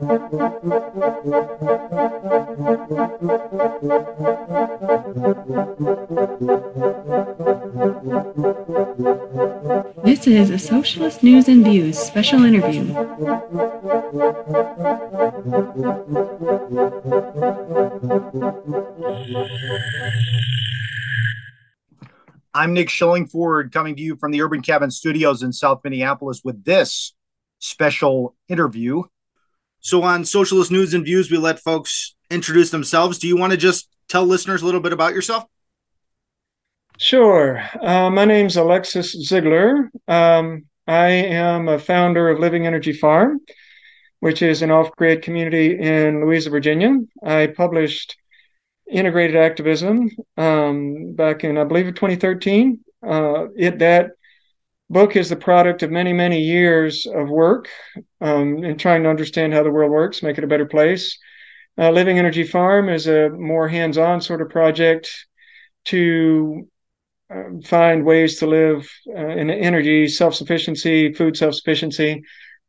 This is a Socialist News and Views special interview. I'm Nick Schillingford coming to you from the Urban Cabin Studios in South Minneapolis with this special interview. So, on Socialist News and Views, we let folks introduce themselves. Do you want to just tell listeners a little bit about yourself? Sure. Uh, my name's Alexis Zeigler. Um, I am a founder of Living Energy Farm, which is an off grid community in Louisa, Virginia. I published integrated activism um, back in, I believe, 2013. Uh, it that book is the product of many, many years of work um, in trying to understand how the world works, make it a better place. Uh, Living Energy Farm is a more hands-on sort of project to uh, find ways to live uh, in energy self-sufficiency, food self-sufficiency.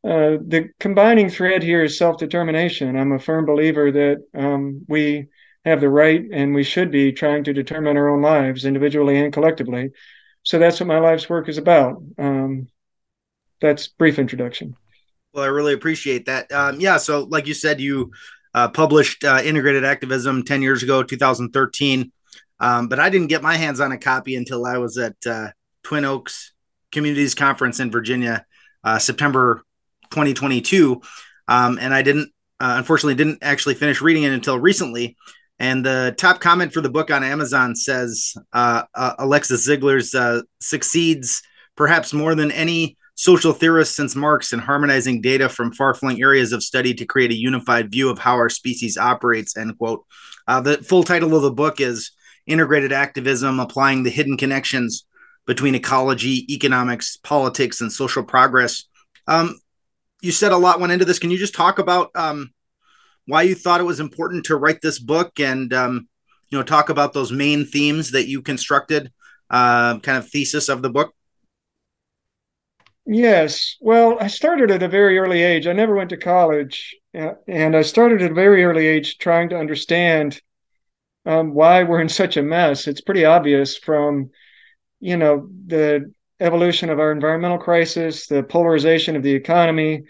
Uh, the combining thread here is self-determination. I'm a firm believer that um, we have the right and we should be trying to determine our own lives individually and collectively. So that's what my life's work is about. Um, that's brief introduction. Well, I really appreciate that. Um, yeah. So, like you said, you uh, published uh, Integrated Activism 10 years ago, 2013. Um, but I didn't get my hands on a copy until I was at uh, Twin Oaks Communities Conference in Virginia, uh, September 2022. Um, and I didn't, uh, unfortunately, didn't actually finish reading it until recently. And the top comment for the book on Amazon says uh, uh, Alexis Zeigler's uh, succeeds perhaps more than any social theorist since Marx in harmonizing data from far-flung areas of study to create a unified view of how our species operates. End quote. Uh, the full title of the book is Integrated Activism: Applying the Hidden Connections Between Ecology, Economics, Politics, and Social Progress. Um, you said a lot went into this. Can you just talk about um, why you thought it was important to write this book and um, you know talk about those main themes that you constructed uh, kind of thesis of the book? Yes. Well i started at a very early age. I never went to college uh, and i started at a very early age trying to understand um, why we're in such a mess. It's pretty obvious from you know the evolution of our environmental crisis the polarization of the economy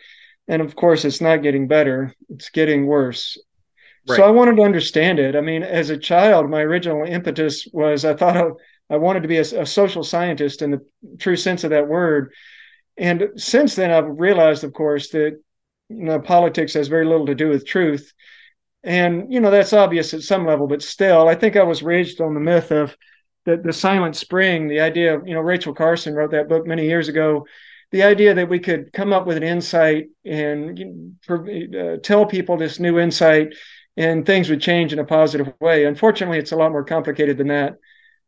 and of course it's not getting better. It's getting worse. Right. so i wanted to understand it. I mean as a child my original impetus was i thought i, I wanted to be a, a, social scientist in the true sense of that word. And since then i've realized of course that you know politics has very little to do with truth. And you know that's obvious at some level but still i think i was raised on the myth of the, the silent spring the idea of you know rachel carson wrote that book many years ago the idea that we could come up with an insight and uh, tell people this new insight and things would change in a positive way. Unfortunately, it's a lot more complicated than that.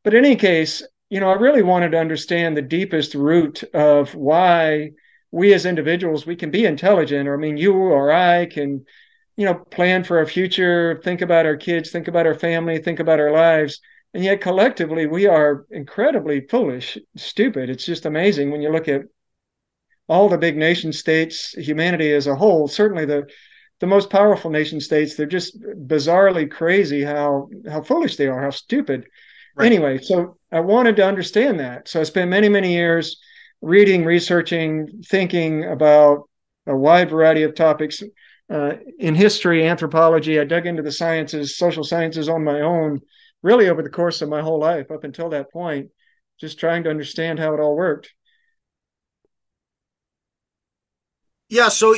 But in any case, you know, I really wanted to understand the deepest root of why we as individuals we can be intelligent. Or I mean, you or I can, you know, plan for our future, think about our kids, think about our family, think about our lives. And yet collectively we are incredibly foolish, stupid. It's just amazing when you look at all the big nation states, humanity as a whole, certainly the the most powerful nation states, they're just bizarrely crazy how how foolish they are, how stupid. Right. Anyway, so I wanted to understand that. So I spent many, many years reading, researching, thinking about a wide variety of topics. Uh, in history, anthropology, I dug into the sciences, social sciences on my own, really over the course of my whole life up until that point, just trying to understand how it all worked. Yeah, so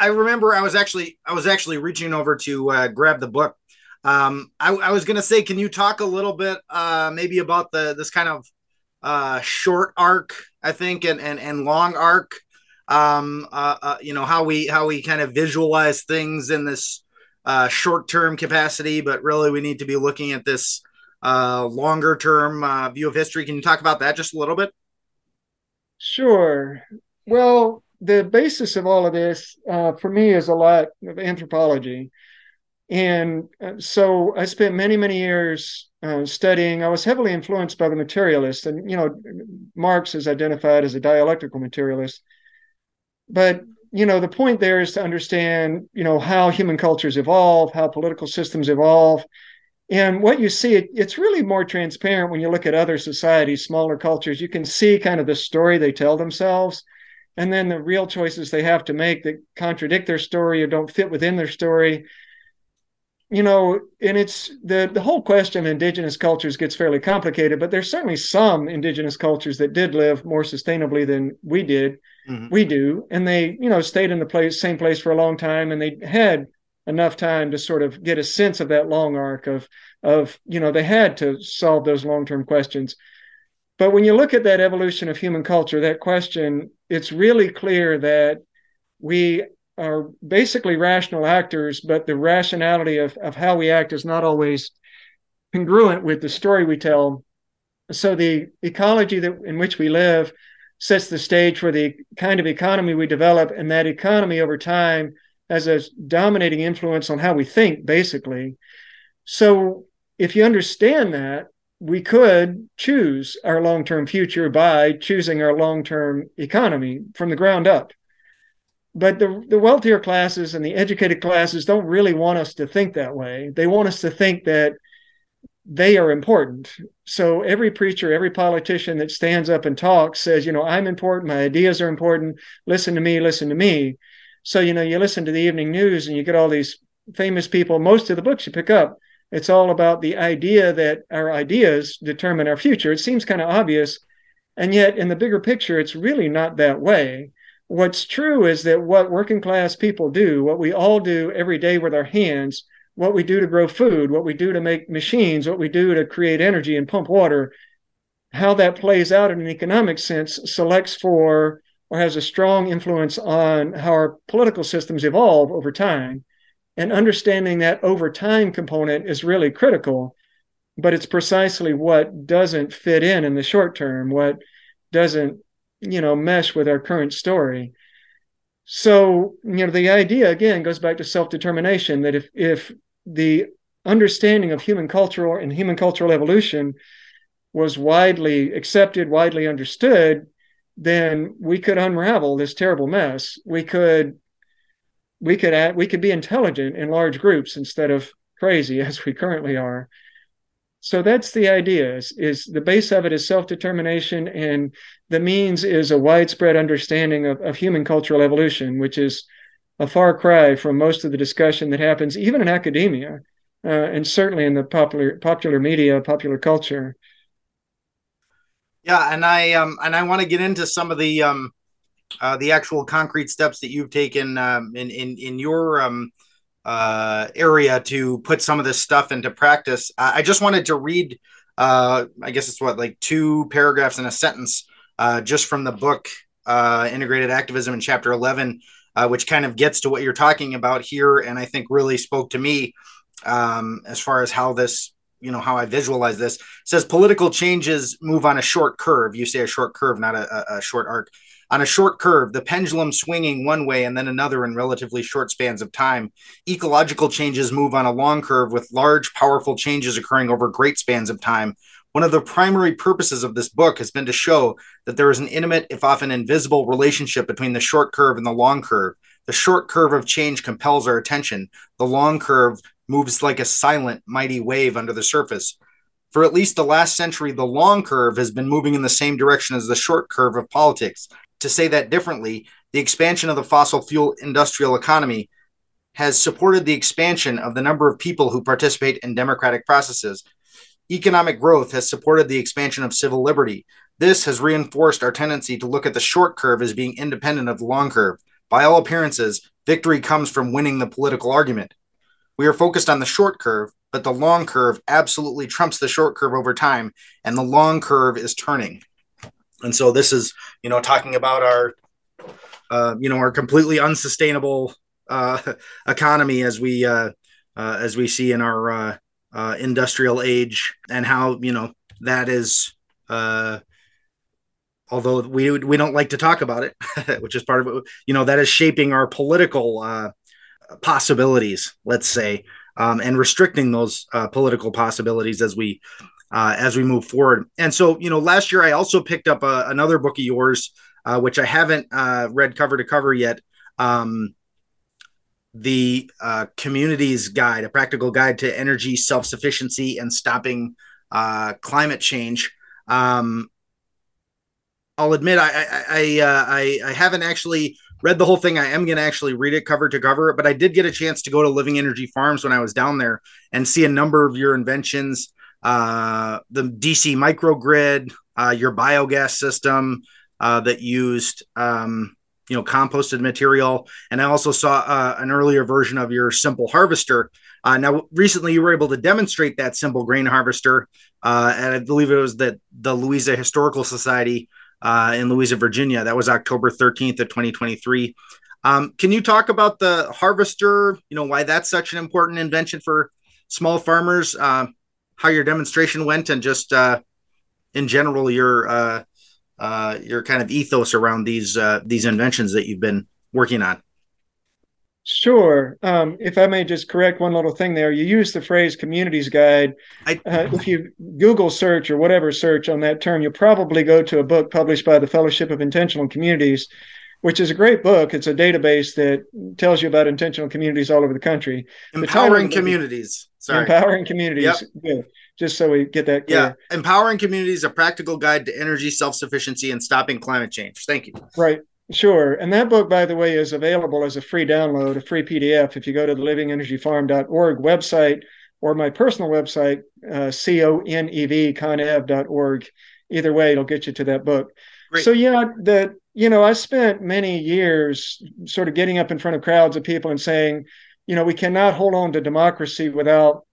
I remember I was actually I was actually reaching over to uh, grab the book. Um, I, I was going to say, can you talk a little bit, uh, maybe about the this kind of uh, short arc, I think, and and and long arc. Um, uh, uh, you know how we how we kind of visualize things in this uh, short term capacity, but really we need to be looking at this longer term view of history. Can you talk about that just a little bit? Sure. Well, the basis of all of this uh, for me is a lot of anthropology. And uh, so I spent many, many years uh, studying. I was heavily influenced by the materialist, and you know, Marx is identified as a dialectical materialist. But you know, the point there is to understand, you know, how human cultures evolve, how political systems evolve. And what you see, it, it's really more transparent when you look at other societies, smaller cultures. You can see kind of the story they tell themselves, and then the real choices they have to make that contradict their story or don't fit within their story you know, and it's the the whole question of indigenous cultures gets fairly complicated, but there's certainly some indigenous cultures that did live more sustainably than we did. Mm-hmm. We do, and they, you know, stayed in the place same place for a long time, and they had enough time to sort of get a sense of that long arc of of you know they had to solve those long term questions. But when you look at that evolution of human culture, that question, it's really clear that we are basically rational actors, but the rationality of, of how we act is not always congruent with the story we tell. So the ecology that in which we live sets the stage for the kind of economy we develop, and that economy over time has a dominating influence on how we think, basically. So if you understand that, we could choose our long-term future by choosing our long-term economy from the ground up but the, the wealthier classes and the educated classes don't really want us to think that way. They want us to think that they are important. So every preacher, every politician that stands up and talks says, you know, I'm important, my ideas are important, listen to me, listen to me. So, you know, you listen to the evening news and you get all these famous people, most of the books you pick up, it's all about the idea that our ideas determine our future. It seems kind of obvious. And yet, in the bigger picture, it's really not that way what's true is that what working class people do, what we all do every day with our hands, what we do to grow food, what we do to make machines, what we do to create energy and pump water, how that plays out in an economic sense selects for or has a strong influence on how our political systems evolve over time. And understanding that over time component is really critical, but it's precisely what doesn't fit in in the short term, what doesn't you know mesh with our current story. So you know the idea again goes back to self-determination that if if the understanding of human cultural and human cultural evolution was widely accepted widely understood then we could unravel this terrible mess. We could we could add, we could be intelligent in large groups instead of crazy as we currently are. So that's the idea is, is the base of it is self-determination and the means is a widespread understanding of, of human cultural evolution which is a far cry from most of the discussion that happens even in academia uh, and certainly in the popular popular media popular culture. Yeah and i um and i want to get into some of the um uh, the actual concrete steps that you've taken um, in in in your um uh, area to put some of this stuff into practice. I, I just wanted to read, uh, I guess it's what, like two paragraphs in a sentence uh, just from the book, uh, Integrated Activism in Chapter 11, uh, which kind of gets to what you're talking about here. And I think really spoke to me um, as far as how this you know how I visualize this. It says political changes move on a short curve. You say a short curve, not a, a, short arc. On a short curve, the pendulum swinging one way and then another in relatively short spans of time. Ecological changes move on a long curve with large, powerful changes occurring over great spans of time. One of the primary purposes of this book has been to show that there is an intimate, if often invisible, relationship between the short curve and the long curve. The short curve of change compels our attention. The long curve moves like a silent, mighty wave under the surface. For at least the last century, the long curve has been moving in the same direction as the short curve of politics to say that differently, the expansion of the fossil fuel industrial economy has supported the expansion of the number of people who participate in democratic processes. Economic growth has supported the expansion of civil liberty. This has reinforced our tendency to look at the short curve as being independent of the long curve. By all appearances, victory comes from winning the political argument. We are focused on the short curve, but the long curve absolutely trumps the short curve over time, and the long curve is turning. And so this is, you know, talking about our, uh, you know, our completely unsustainable uh, economy as we uh, uh, as we see in our uh, uh, industrial age, and how you know that is. Although we we don't like to talk about it, which is part of it, you know, that is shaping our political possibilities. Let's say, um, and restricting those political possibilities as we uh, as we move forward. And so, you know, last year I also picked up a, uh, another book of yours, uh, which I haven't uh, read cover to cover yet. um, the uh, community's guide, a practical guide to energy self sufficiency and stopping uh, climate change. Um, I'll admit I I I, I, I haven't actually read the whole thing. I am going to actually read it cover to cover, but I did get a chance to go to Living Energy Farms when I was down there and see a number of your inventions. Uh, the DC microgrid, uh, your biogas system uh, that used um, you know composted material, and I also saw uh, an earlier version of your simple harvester. Uh, now, recently you were able to demonstrate that simple grain harvester, uh, and I believe it was that the Louisa Historical Society in Louisa, Virginia. That was October 13th of 2023. Um, can you talk about the harvester? You know why that's such an important invention for small farmers. How your demonstration went, and just uh, in general your uh, uh, your kind of ethos around these uh, these inventions that you've been working on. Sure. Um, if I may just correct one little thing there, you use the phrase communities guide. I, uh, if you Google search or whatever search on that term, you'll probably go to a book published by the Fellowship of Intentional Communities, which is a great book. It's a database that tells you about intentional communities all over the country. Empowering the communities. Sorry. Empowering communities. Yep. Just so we get that clear. Yeah. Empowering communities, a practical guide to energy self sufficiency and stopping climate change. Thank you. Right. Sure. And that book, by the way, is available as a free download, a free PDF. If you go to the livingenergyfarm.org website or my personal website, uh, C-O-N-E-V, conev.org. Either way, it'll get you to that book. Great. So, yeah, that, you know, I spent many years sort of getting up in front of crowds of people and saying, you know, we cannot hold on to democracy without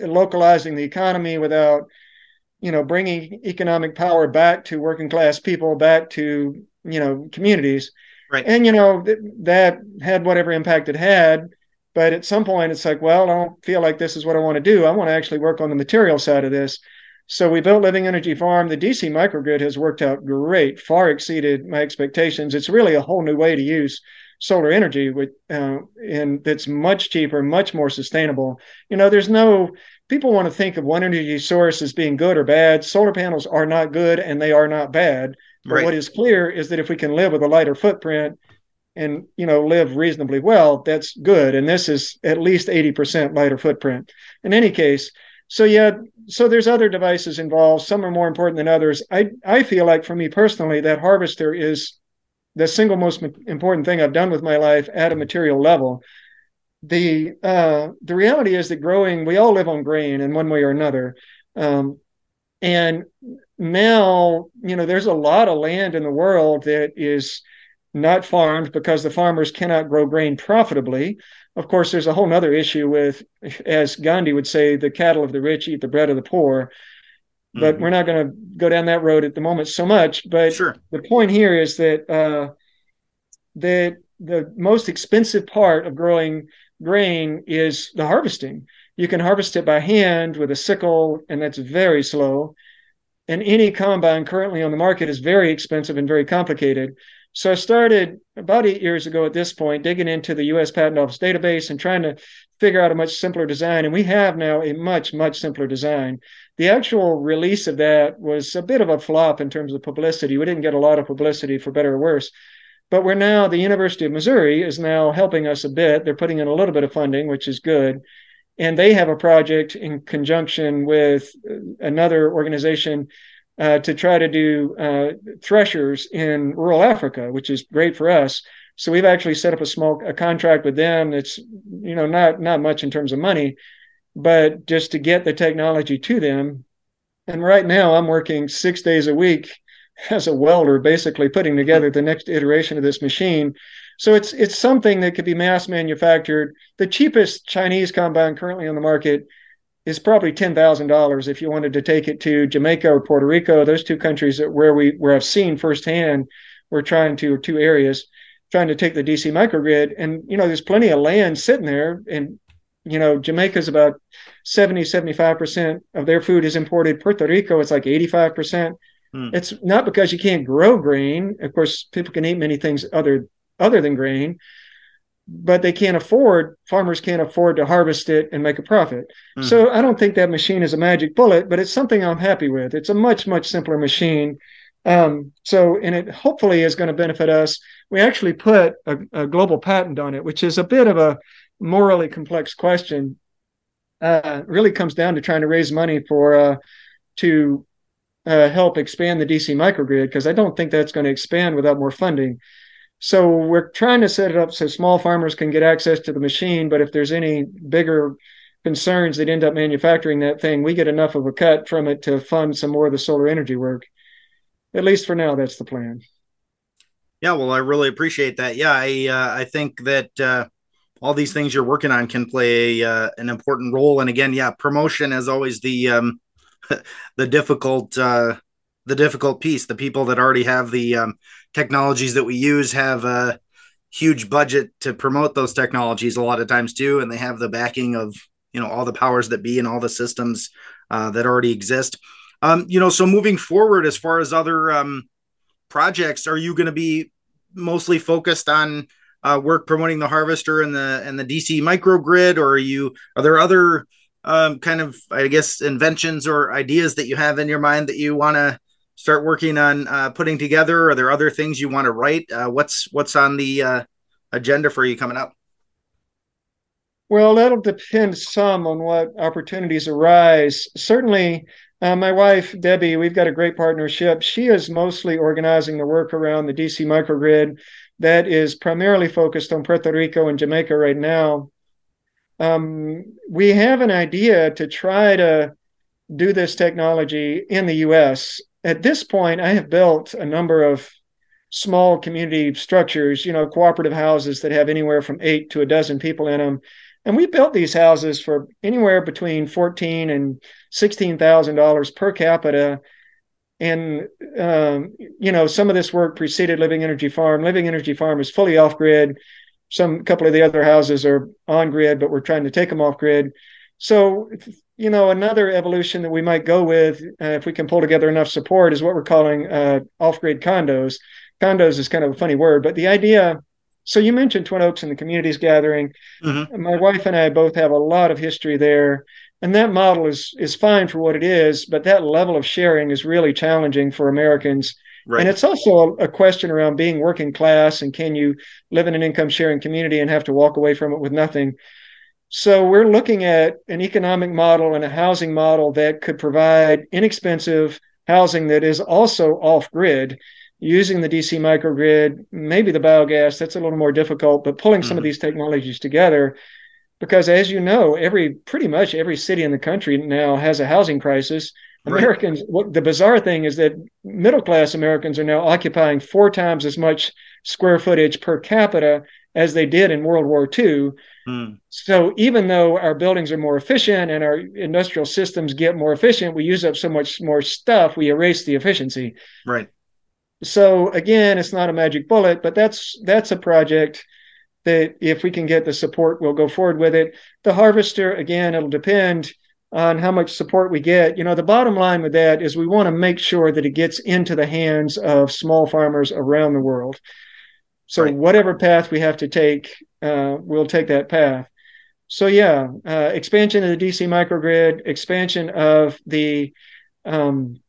localizing the economy, without, you know, bringing economic power back to working class people, back to you know communities. Right. And you know th- that had whatever impact it had but at some point it's like well i don't feel like this is what i want to do. I want to actually work on the material side of this. So we built living energy farm. The dc microgrid has worked out great far exceeded my expectations. It's really a whole new way to use solar energy with uh, and that's much cheaper much more sustainable you know there's no people want to think of one energy source as being good or bad solar panels are not good and they are not bad but right. what is clear is that if we can live with a lighter footprint and you know live reasonably well, that's good. And this is at least 80% lighter footprint. In any case, so yeah, so there's other devices involved. Some are more important than others. I I feel like for me personally, that harvester is the single most important thing I've done with my life at a material level. The uh, the reality is that growing, we all live on grain in one way or another. Um, and now, you know, there's a lot of land in the world that is not farmed because the farmers cannot grow grain profitably. Of course, there's a whole other issue with, as Gandhi would say, the cattle of the rich eat the bread of the poor. But mm-hmm. we're not going to go down that road at the moment so much. But sure. the point here is that uh, that the most expensive part of growing grain is the harvesting. You can harvest it by hand with a sickle, and that's very slow. And any combine currently on the market is very expensive and very complicated. So I started about eight years ago at this point, digging into the US Patent Office database and trying to figure out a much simpler design. And we have now a much, much simpler design. The actual release of that was a bit of a flop in terms of publicity. We didn't get a lot of publicity for better or worse. But we're now, the University of Missouri is now helping us a bit. They're putting in a little bit of funding, which is good and they have a project in conjunction with another organization uh, to try to do uh, threshers in rural Africa, which is great for us. So we've actually set up a small a contract with them. It's you know not not much in terms of money, but just to get the technology to them. And right now, I'm working six days a week as a welder, basically putting together the next iteration of this machine so it's it's something that could be mass manufactured. The cheapest Chinese combine currently on the market is probably ten thousand dollars if you wanted to take it to Jamaica or Puerto Rico. Those two countries where we where I've seen firsthand, we're trying to two areas trying to take the DC microgrid, and you know there's plenty of land sitting there, and you know Jamaica's about 70 75 percent of their food is imported. Puerto Rico it's like 85 percent. Hmm. It's not because you can't grow grain. Of course, people can eat many things other other than grain, but they can't afford, farmers can't afford to harvest it and make a profit. Mm. So I don't think that machine is a magic bullet, but it's something I'm happy with. It's a much, much simpler machine. Um, so, and it hopefully is going to benefit us. We actually put a, a global patent on it, which is a bit of a morally complex question. Uh, really comes down to trying to raise money for uh, to uh, help expand the DC microgrid because I don't think that's going to expand without more funding. So we're trying to set it up so small farmers can get access to the machine, but if there's any bigger concerns that end up manufacturing that thing, we get enough of a cut from it to fund some more of the solar energy work. At least for now, that's the plan. Yeah, well, I really appreciate that. Yeah, I uh, I think that uh, all these things you're working on can play uh, an important role. And again, yeah, promotion is always the um, the difficult uh, the difficult piece. The people that already have the um, technologies that we use have a huge budget to promote those technologies a lot of times too, and they have the backing of you know all the powers that be and all the systems uh, that already exist. Um, you know, so moving forward, as far as other um, projects, are you going to be mostly focused on uh, work promoting the harvester and the and the DC microgrid, or are you are there other um, kind of I guess inventions or ideas that you have in your mind that you want to start working on uh, putting together? Are there other things you want to write? Uh, what's what's on the uh, agenda for you coming up? Well, that'll depend some on what opportunities arise. Certainly, uh, my wife Debbie, we've got a great partnership. She is mostly organizing the work around the DC microgrid that is primarily focused on Puerto Rico and Jamaica right now. Um, we have an idea to try to do this technology in the US. At this point, I have built a number of small community structures, you know, cooperative houses that have anywhere from eight to a dozen people in them. And we built these houses for anywhere between fourteen and sixteen thousand dollars per capita. And um, you know, some of this work preceded Living Energy Farm. Living Energy Farm is fully off grid. Some couple of the other houses are on grid, but we're trying to take them off grid. So you know, another evolution that we might go with, uh, if we can pull together enough support, is what we're calling uh, off-grid condos. Condos is kind of a funny word, but the idea. So you mentioned Twin Oaks and the communities gathering. Mm-hmm. My wife and I both have a lot of history there, and that model is is fine for what it is, but that level of sharing is really challenging for Americans. Right. And it's also a, a, question around being working class and can you live in an income sharing community and have to walk away from it with nothing. So we're looking at an economic model and a housing model that could provide inexpensive housing that is also off grid using the DC microgrid, maybe the biogas, that's a little more difficult, but pulling mm-hmm. some of mm-hmm. these technologies together. Because as you know, every pretty much every city in the country now has a housing crisis. Americans, what the bizarre thing is that middle class Americans are now occupying four times as much square footage per capita as they did in World War II. Mm. So even though our buildings are more efficient and our industrial systems get more efficient, we use up so much more stuff, we erase the efficiency. Right. So again, it's not a magic bullet, but that's that's a project that if we can get the support, we'll go forward with it. The harvester, again, it'll depend on how much support we get. You know, the bottom line with that is we want to make sure that it gets into the hands of small farmers around the world. So right. whatever path we have to take, uh, we'll take that path. So yeah, uh, expansion of the DC microgrid, expansion of the um,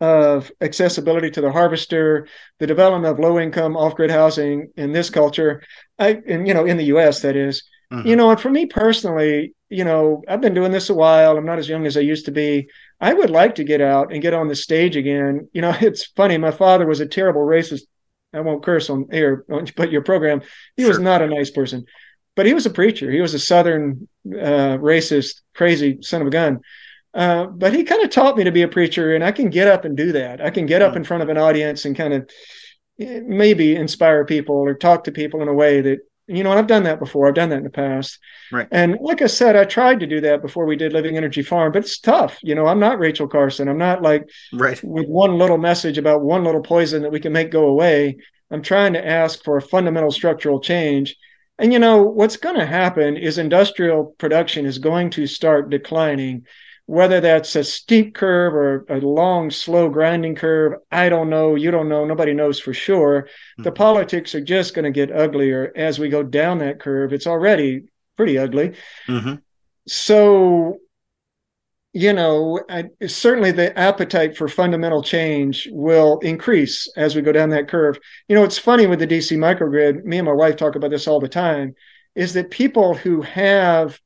of accessibility to the harvester, the development of low income off grid housing in this culture, I and you know in the U.S. that is, mm-hmm. you know, and for me personally, you know, I've been doing this a while. I'm not as young as I used to be. I would like to get out and get on the stage again. You know, it's funny. My father was a terrible racist I won't curse on air, but your program, he sure. was not a nice person, but he was a preacher. He was a Southern uh, racist, crazy son of a gun. Uh, but he kind of taught me to be a preacher, and I can get up and do that. I can get up in front of an audience and kind of eh, maybe inspire people or talk to people in a way that you know, and I've done that before. I've done that in the past. Right. And like I said, I tried to do that before we did Living Energy Farm, but it's tough. You know, I'm not Rachel Carson. I'm not like right with one little message about one little poison that we can make go away. I'm trying to ask for a fundamental structural change. And you know, what's going to happen is industrial production is going to start declining whether that's a steep curve or a long, slow grinding curve, I don't know. You don't know. Nobody knows for sure. Mm-hmm. The politics are just going to get uglier as we go down that curve. It's already pretty ugly. Mm-hmm. So you know, I, certainly the appetite for fundamental change will increase as we go down that curve. You know, it's funny with the DC microgrid, me and my wife talk about this all the time, is that people who have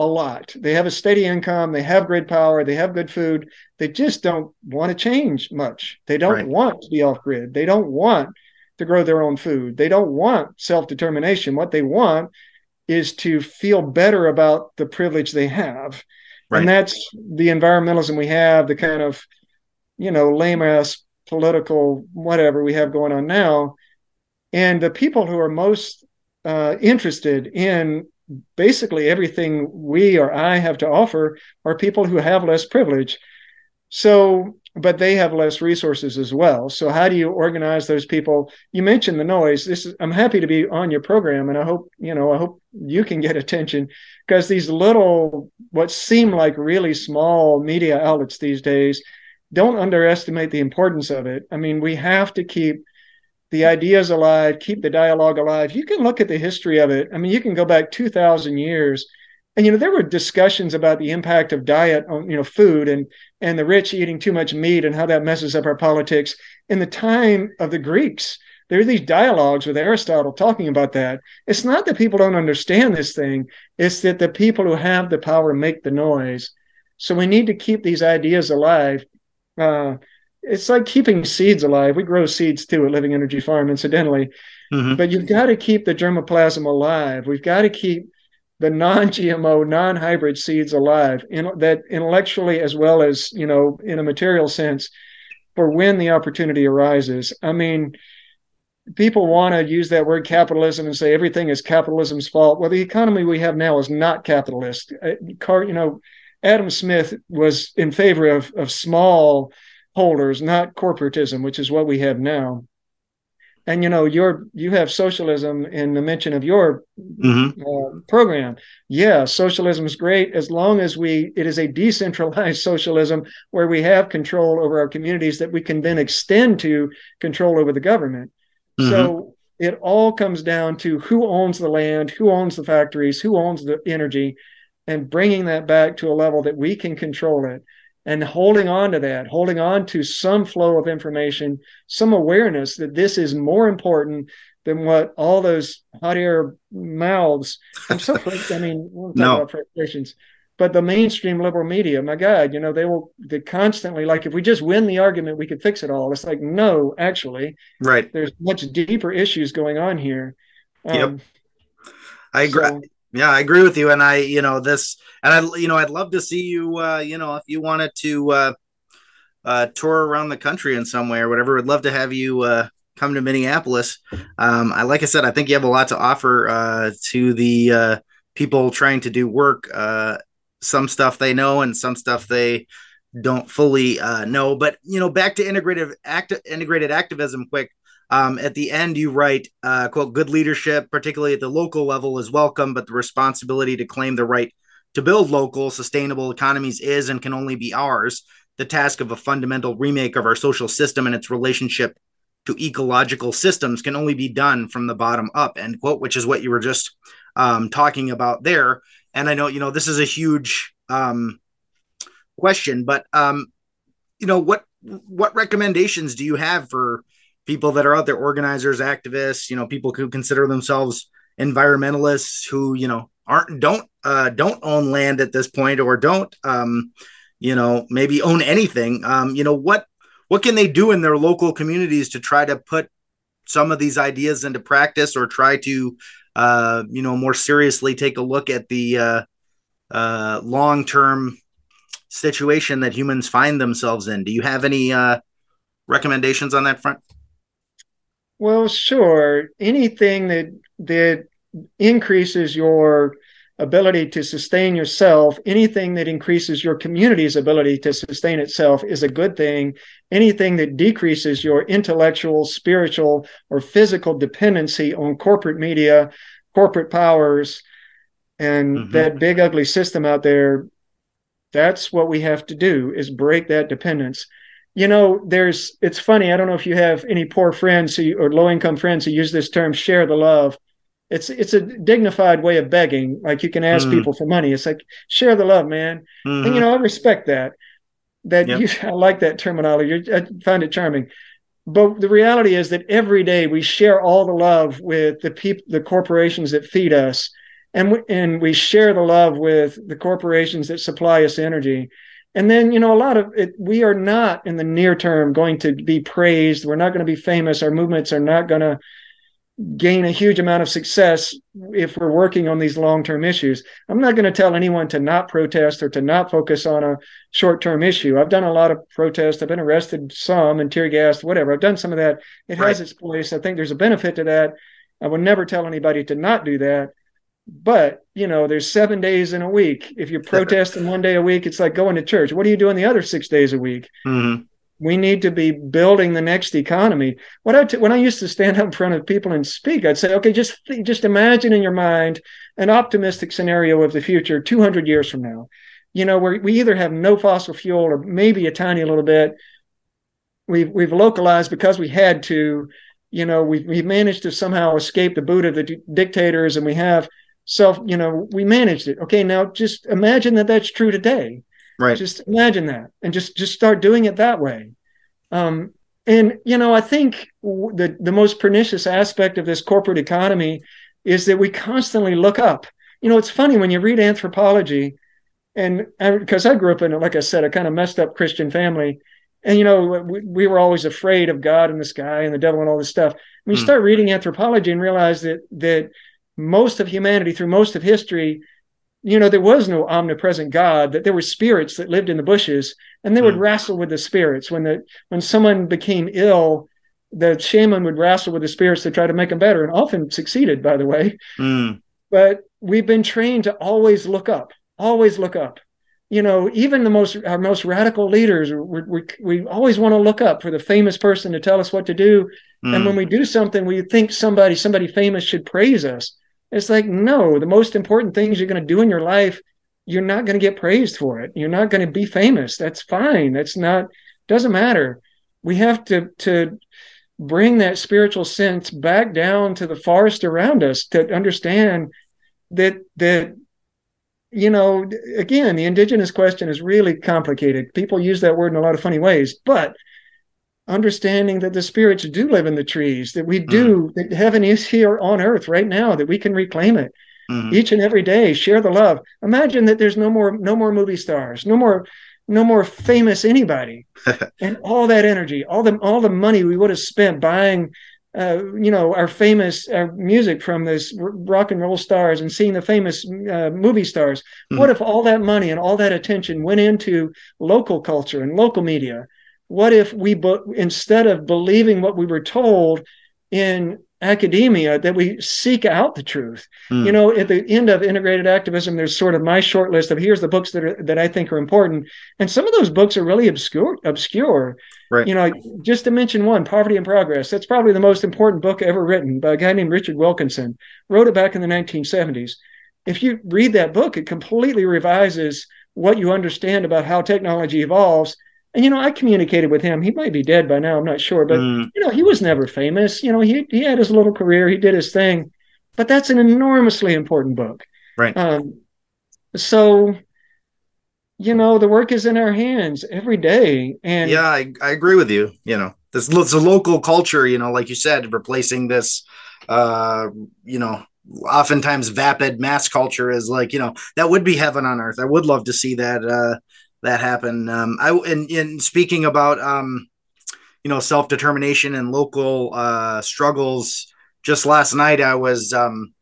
a lot, they have a steady income, they have grid power, they have good food, they just don't want to change much. They don't right. want to be off grid. They don't want to grow their own food. They don't want self determination. What they want is to feel better about the privilege they have Right. And that's the environmentalism we have, the kind of, you know, lame ass political whatever we have going on now. And the people who are most uh, interested in basically everything we or I have to offer are people who have less privilege. So but they have less resources as well. So how do you organize those people? You mentioned the noise. This is, I'm happy to be on your program, and I hope you know I hope you can get attention because these little what seem like really small media outlets these days don't underestimate the importance of it. I mean, we have to keep the ideas alive, keep the dialogue alive. You can look at the history of it. I mean, you can go back 2,000 years and you know there were discussions about the impact of diet on you know food and and the rich eating too much meat and how that messes up our politics. In the time of the greeks there are these dialogues with aristotle talking about that. It's not that people don't understand this thing. It's that the people who have the power make the noise. So we need to keep these ideas alive. Uh, it's like keeping seeds alive we grow seeds too at living energy farm incidentally mm-hmm. but you've got to keep the germoplasm alive we've got to keep the non-GMO, non-hybrid seeds alive, in, that intellectually as well as you know in a material sense, for when the opportunity arises. I mean, people want to use that word capitalism and say everything is capitalism's fault. Well, the economy we have now is not capitalist. Uh, car, you know, Adam Smith was in favor of of small holders, not corporatism, which is what we have now and you know your you have socialism in the mention of your mm-hmm. uh, program yeah socialism is great as long as we it is a decentralized socialism where we have control over our communities that we can then extend to control over the government mm-hmm. so it all comes down to who owns the land who owns the factories who owns the energy and bringing that back to a level that we can control it and holding on to that, holding on to some flow of information, some awareness that this is more important than what all those hot air mouths. I'm so I mean, we'll no. about frustrations, but the mainstream liberal media, my God, you know, they will they constantly like if we just win the argument, we could fix it all. It's like no, actually, right. There's much deeper issues going on here. Um, yep. I agree. So, yeah, I agree with you, and I, you know, this, and I, you know, I'd love to see you, uh, you know, if you wanted to uh, uh, tour around the country in some way or whatever, I'd love to have you uh, come to Minneapolis. Um, I, like I said, I think you have a lot to offer uh, to the uh, people trying to do work. Uh, some stuff they know, and some stuff they don't fully uh, know. But you know, back to integrative act, integrated activism, quick. Um, at the end, you write, uh, quote, good leadership, particularly at the local level, is welcome, but the responsibility to claim the right to build local, sustainable economies is and can only be ours. The task of a fundamental remake of our social system and its relationship to ecological systems can only be done from the bottom up, end quote, which is what you were just um, talking about there. And I know, you know, this is a huge um, question, but, um, you know, what what recommendations do you have for people that are out there, organizers, activists, you know, people who consider themselves environmentalists who, you know, aren't don't uh, don't own land at this point or don't um, you know maybe own anything. Um, you know what what can they do in their local communities to try to put some of these ideas into practice or try to uh, you know more seriously take a look at the uh, uh, long term situation that humans find themselves in? Do you have any uh, recommendations on that front well, sure. Anything that that increases your ability to sustain yourself, anything that increases your community's ability to sustain itself is a good thing. Anything that decreases your intellectual, spiritual, or physical dependency on corporate media, corporate powers, and mm-hmm. that big ugly system out there, that's what we have to do is break that dependence you know, there's it's funny. I don't know if you have any poor friends who, or low income friends who use this term "share the love." it's it's a dignified way of begging. Like you can ask mm. people for money. It's like share the love, man. Mm-hmm. And you know, I respect that. That yep. you, I like that terminology. I find it charming. But the reality is that every day we share all the love with the people, the corporations that feed us, and we, and we share the love with the corporations that supply us energy. And then, you know, a lot of it, we are not in the near term going to be praised. We're not going to be famous. Our movements are not going to gain a huge amount of success if we're working on these long-term issues. I'm not going to tell anyone to not protest or to not focus on a short-term issue. I've done a lot of protests. I've been arrested some and tear gassed, whatever. I've done some of that. It right. has its place. I think there's a benefit to that. I would never tell anybody to not do that. But you know, there's seven days in a week. If you're protesting one day a week, it's like going to church. What are you doing the other six days a week? Mm-hmm we need to be building the next economy. When I t- when I used to stand up in front of people and speak, I'd say, okay, just just imagine in your mind an optimistic scenario of the future 200 years from now. You know, where we either have no fossil fuel or maybe a tiny little bit. We've we've localized because we had to. You know, we've we've managed to somehow escape the boot of the d- dictators, and we have self. You know, we managed it. Okay, now just imagine that that's true today Right. Just imagine that, and just just start doing it that way. Um, and you know, I think the the most pernicious aspect of this corporate economy is that we constantly look up. You know, it's funny when you read anthropology, and because I, I grew up in, like I said, a kind of messed up Christian family, and you know, we, we were always afraid of God and the sky and the devil and all this stuff. When you mm. start reading anthropology and realize that that most of humanity through most of history you know there was no omnipresent god that there were spirits that lived in the bushes and they would mm. wrestle with the spirits when the when someone became ill the shaman would wrestle with the spirits to try to make them better and often succeeded by the way mm. but we've been trained to always look up always look up you know even the most our most radical leaders we, we, we always want to look up for the famous person to tell us what to do mm. and when we do something we think somebody somebody famous should praise us it's like, no, the most important things you're going to do in your life, you're not going to get praised for it. You're not going to be famous. That's fine. That's not, doesn't matter. We have to, to bring that spiritual sense back down to the forest around us to understand that, that, you know, again, the indigenous question is really complicated. People use that word in a lot of funny ways, but understanding that the spirits do live in the trees, that we do, mm. that heaven is here on earth right now, that we can reclaim it mm. each and every day, share the love. Imagine that there's no more, no more movie stars, no more, no more famous anybody, and all that energy, all the, all the money we would have spent buying, uh, you know, our famous our music from this rock and roll stars and seeing the famous uh, movie stars. Mm. What if all that money and all that attention went into local culture and local media? What if we instead of believing what we were told in academia that we seek out the truth? Mm. you know at the end of integrated activism there's sort of my short list of here's the books that are that i think are important. And some of those books are really obscure obscure. Right. You know just to mention one poverty and progress. That's probably the most important book ever written by a guy named richard wilkinson. Wrote it back in the 1970s if you read that book it completely revises what you understand about how technology evolves you know, I communicated with him. He might be dead by now. I'm not sure, but mm. you know, he was never famous. You know, he he had his little career. He did his thing, but that's an enormously important book. Right. Um, so, you know, the work is in our hands every day. And yeah, I, I agree with you. You know, this it's a local culture. You know, like you said, replacing this, uh, you know, oftentimes vapid mass culture is like you know that would be heaven on earth. I would love to see that. Uh, that happen. Um, I in speaking about um, you know self determination and local uh, struggles. Just last night, I was um,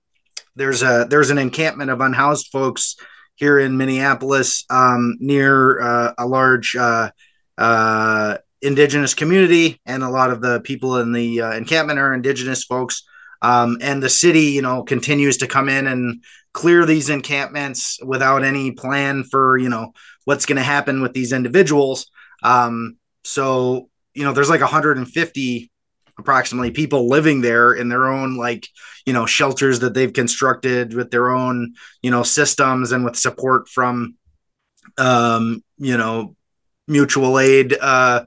there's a there's an encampment of unhoused folks here in Minneapolis um, near uh, a large uh, uh, indigenous community, and a lot of the people in the uh, encampment are indigenous folks. Um, and the city, you know, continues to come in and clear these encampments without any plan for, you know, what's going to happen with these individuals. Um, so, you know, there's like 150 approximately people living there in their own like you know shelters that they've constructed with their own you know systems and with support from um you know mutual aid uh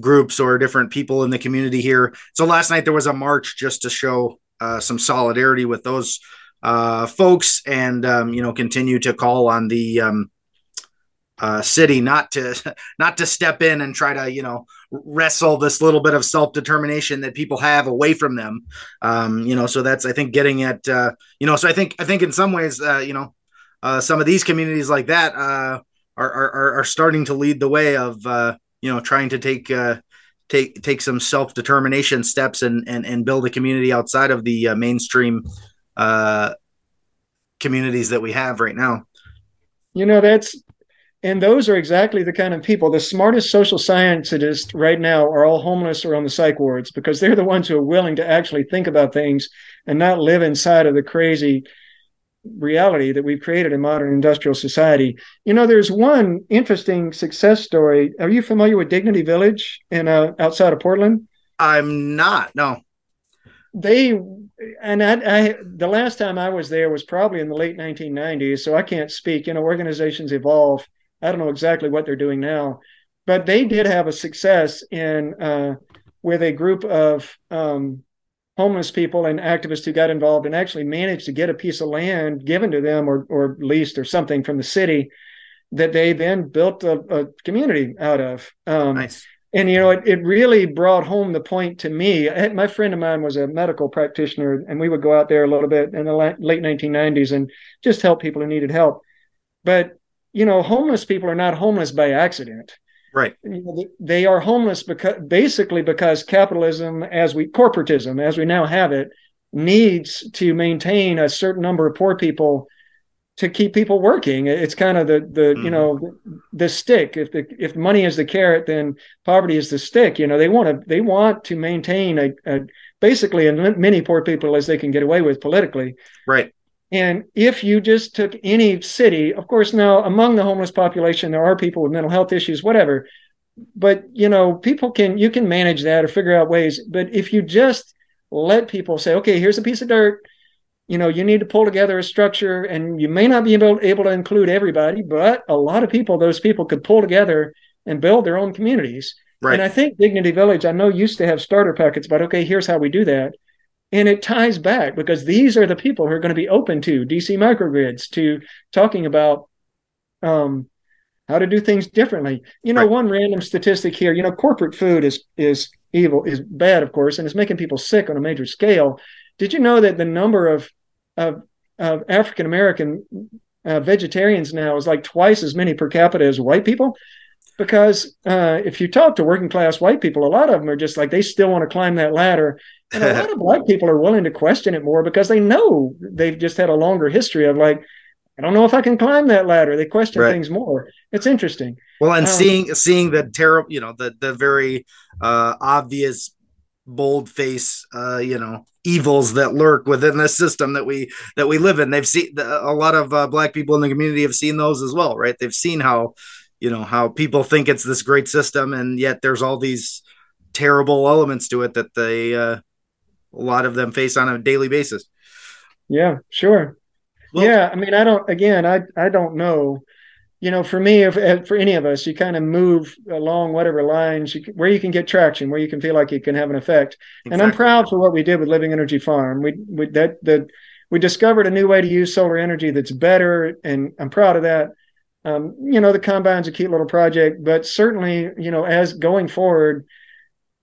groups or different people in the community here so last night there was a march just to show uh, some solidarity with those uh, folks, and um, you know, continue to call on the um, uh, city not to not to step in and try to you know wrestle this little bit of self determination that people have away from them. Um, you know, so that's I think getting at uh, you know, so I think I think in some ways, uh, you know, uh, some of these communities like that uh, are, are are starting to lead the way of uh, you know trying to take uh, take take some self determination steps and, and and build a community outside of the uh, mainstream uh, communities that we have right now. You know, that's and those are exactly the kind of people. The smartest social scientists right now are all homeless or on the psych wards because they're the ones who are willing to actually think about things and not live inside of the crazy reality that we've created in modern industrial society. You know, there's one interesting success story. Are you familiar with Dignity Village in uh, outside of Portland? I'm not. No. They and I, I, the last time I was there was probably in the late 1990s, so I can't speak. You know, organizations evolve. I don't know exactly what they're doing now, but they did have a success in uh, with a group of um, homeless people and activists who got involved and actually managed to get a piece of land given to them or or leased or something from the city that they then built a, a community out of. Um, nice. And you know, it, it really brought home the point to me. Had, my friend of mine was a medical practitioner, and we would go out there a little bit in the late 1990s and just help people who needed help. But you know, homeless people are not homeless by accident. Right. You know, they are homeless because basically because capitalism, as we corporatism, as we now have it, needs to maintain a certain number of poor people to keep people working. It's kind of the the mm-hmm. you know the stick. If the if money is the carrot, then poverty is the stick. You know they want to they want to maintain a, a basically as many poor people as they can get away with politically. Right. And if you just took any city, of course, now among the homeless population, there are people with mental health issues, whatever. But you know, people can you can manage that or figure out ways. But if you just let people say, okay, here's a piece of dirt, you know, you need to pull together a structure, and you may not be able, able to include everybody, but a lot of people, those people could pull together and build their own communities. Right. And I think Dignity Village, I know used to have starter packets, but okay, here's how we do that. And it ties back because these are the people who are going to be open to DC microgrids, to talking about um, how to do things differently. You know, right. one random statistic here, you know, corporate food is is evil, is bad, of course, and it's making people sick on a major scale. Did you know that the number of of, of African American uh, vegetarians now is like twice as many per capita as white people? Because uh, if you talk to working class white people, a lot of them are just like they still want to climb that ladder and a lot of black people are willing to question it more because they know they've just had a longer history of like, I don't know if I can climb that ladder. They question right. things more. It's interesting. Well, and um, seeing seeing the terrible, you know, the the very uh, obvious, bold face, uh, you know, evils that lurk within the system that we that we live in. They've seen a lot of uh, black people in the community have seen those as well, right? They've seen how, you know, how people think it's this great system, and yet there's all these terrible elements to it that they uh, a lot of them face on a daily basis. Yeah, sure. Well, yeah, I mean, I don't. Again, I I don't know. You know, for me, if, for any of us, you kind of move along whatever lines you, where you can get traction, where you can feel like you can have an effect. Exactly. And I'm proud for what we did with Living Energy Farm. We, we that that we discovered a new way to use solar energy that's better, and I'm proud of that. Um, you know, the combine's a cute little project, but certainly, you know, as going forward,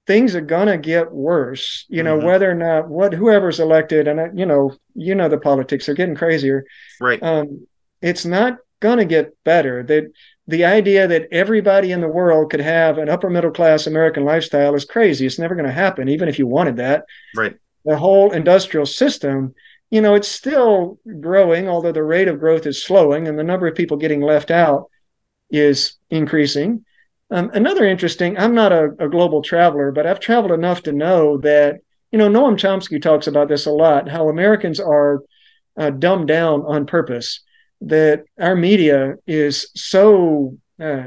things are gonna get worse. You know, mm-hmm. whether or not what whoever's elected, and you know, you know, the politics are getting crazier. Right. Um, it's not gonna get better. That the idea that everybody in the world could have an upper middle class American lifestyle is crazy. It's never going to happen, even if you wanted that. Right. The whole industrial system, you know, it's still growing, although the rate of growth is slowing and the number of people getting left out is increasing. Um, another interesting, I'm not a, a, global traveler, but I've traveled enough to know that, you know, Noam Chomsky talks about this a lot, how Americans are uh, dumbed down on purpose, that our media is so uh,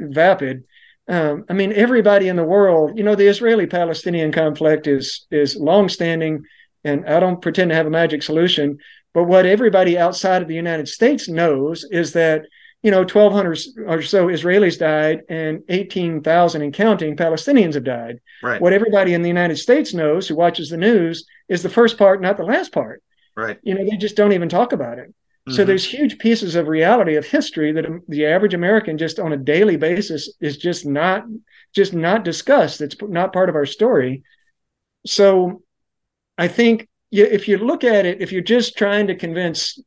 vapid. Um, I mean, everybody in the world, you know, the Israeli-Palestinian conflict is is longstanding, and I don't pretend to have a magic solution. But what everybody outside of the United States knows is that you know, 1,200 or so Israelis died and 18,000 and counting Palestinians have died. Right. What everybody in the United States knows who watches the news is the first part, not the last part. Right. You know, they just don't even talk about it. So Mhm. there's huge pieces of reality of history that the average American just on a daily basis is just not just not discussed. It's not part of our story. So I think if you look at it, if you're just trying to convince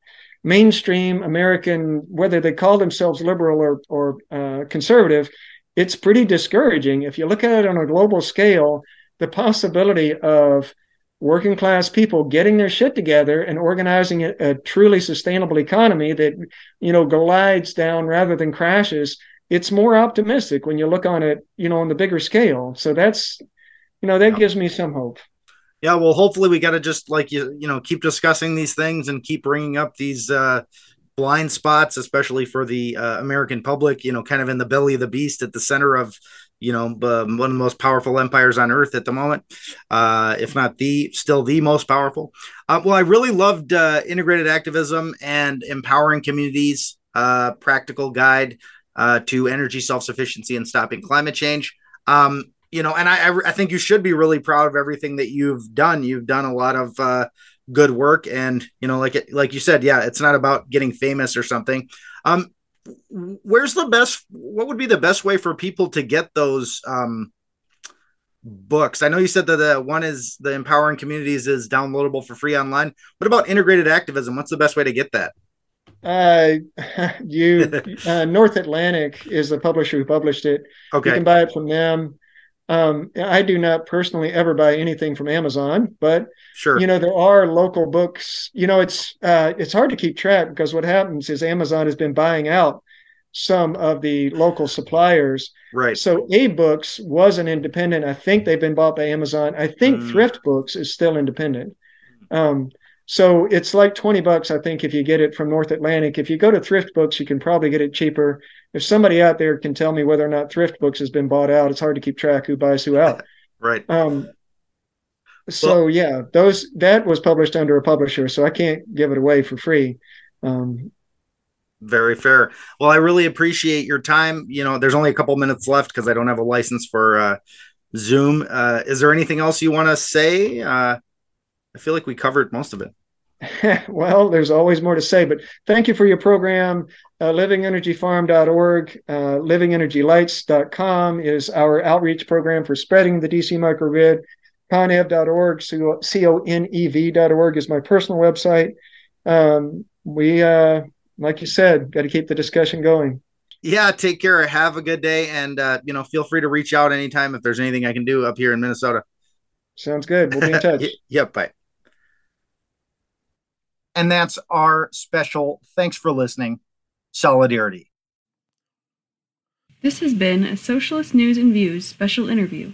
mainstream American, whether they call themselves liberal or or uh, conservative, it's pretty discouraging. If you look at it on a global scale, the possibility of working class people getting their shit together and organizing a, a truly sustainable economy that you know glides down rather than crashes it's more optimistic when you look on it you know on the bigger scale. So that's you know that gives me some hope Yeah, well, hopefully we got to just like you, you know, keep discussing these things and keep bringing up these uh, blind spots, especially for the uh, American public. You know, kind of in the belly of the beast, at the center of, you know, um, one of the most powerful empires on earth at the moment, uh, if not the, still the most powerful. Uh, well, I really loved uh, integrated activism and empowering communities. Uh, practical guide uh, to energy self sufficiency and stopping climate change. Um, you know, and I, I, I think you should be really proud of everything that you've done. You've done a lot of uh, good work, and you know, like it, like you said, yeah, it's not about getting famous or something. Um, where's the best? What would be the best way for people to get those um, books? I know you said that the one is the empowering communities is downloadable for free online. What about integrated activism? What's the best way to get that? uh you uh, north atlantic is the publisher who published it Okay, you can buy it from them um i do not personally ever buy anything from amazon but sure. you know there are local books you know it's uh it's hard to keep track because what happens is amazon has been buying out some of the local suppliers right. so AbeBooks was an independent i think they've been bought by amazon i think Mm. thrift books is still independent um so it's like 20 bucks i think if you get it from north atlantic if you go to thrift books you can probably get it cheaper if somebody out there can tell me whether or not thrift books has been bought out it's hard to keep track who buys who out Right. um, so yeah, those that was published under a publisher, so I can't give it away for free. Um, Very fair. Well, I really appreciate your time. You know, there's only a couple minutes left because I don't have a license for uh, Zoom. Uh, is there anything else you want to say? Uh, I feel like we covered most of it. well, there's always more to say, but thank you for your program. Uh, livingenergyfarm.org, uh, livingenergylights.com is our outreach program for spreading the DC microgrid. Conev.org, C-O-N-E-V.org is my personal website. Um, we, uh, like you said, got to keep the discussion going. Yeah, take care. Have a good day, and uh, you know, feel free to reach out anytime if there's anything I can do up here in Minnesota. Sounds good. We'll be in touch. Yep. Bye. And that's our special. Thanks for listening. Solidarity. This has been a Socialist News and Views special interview.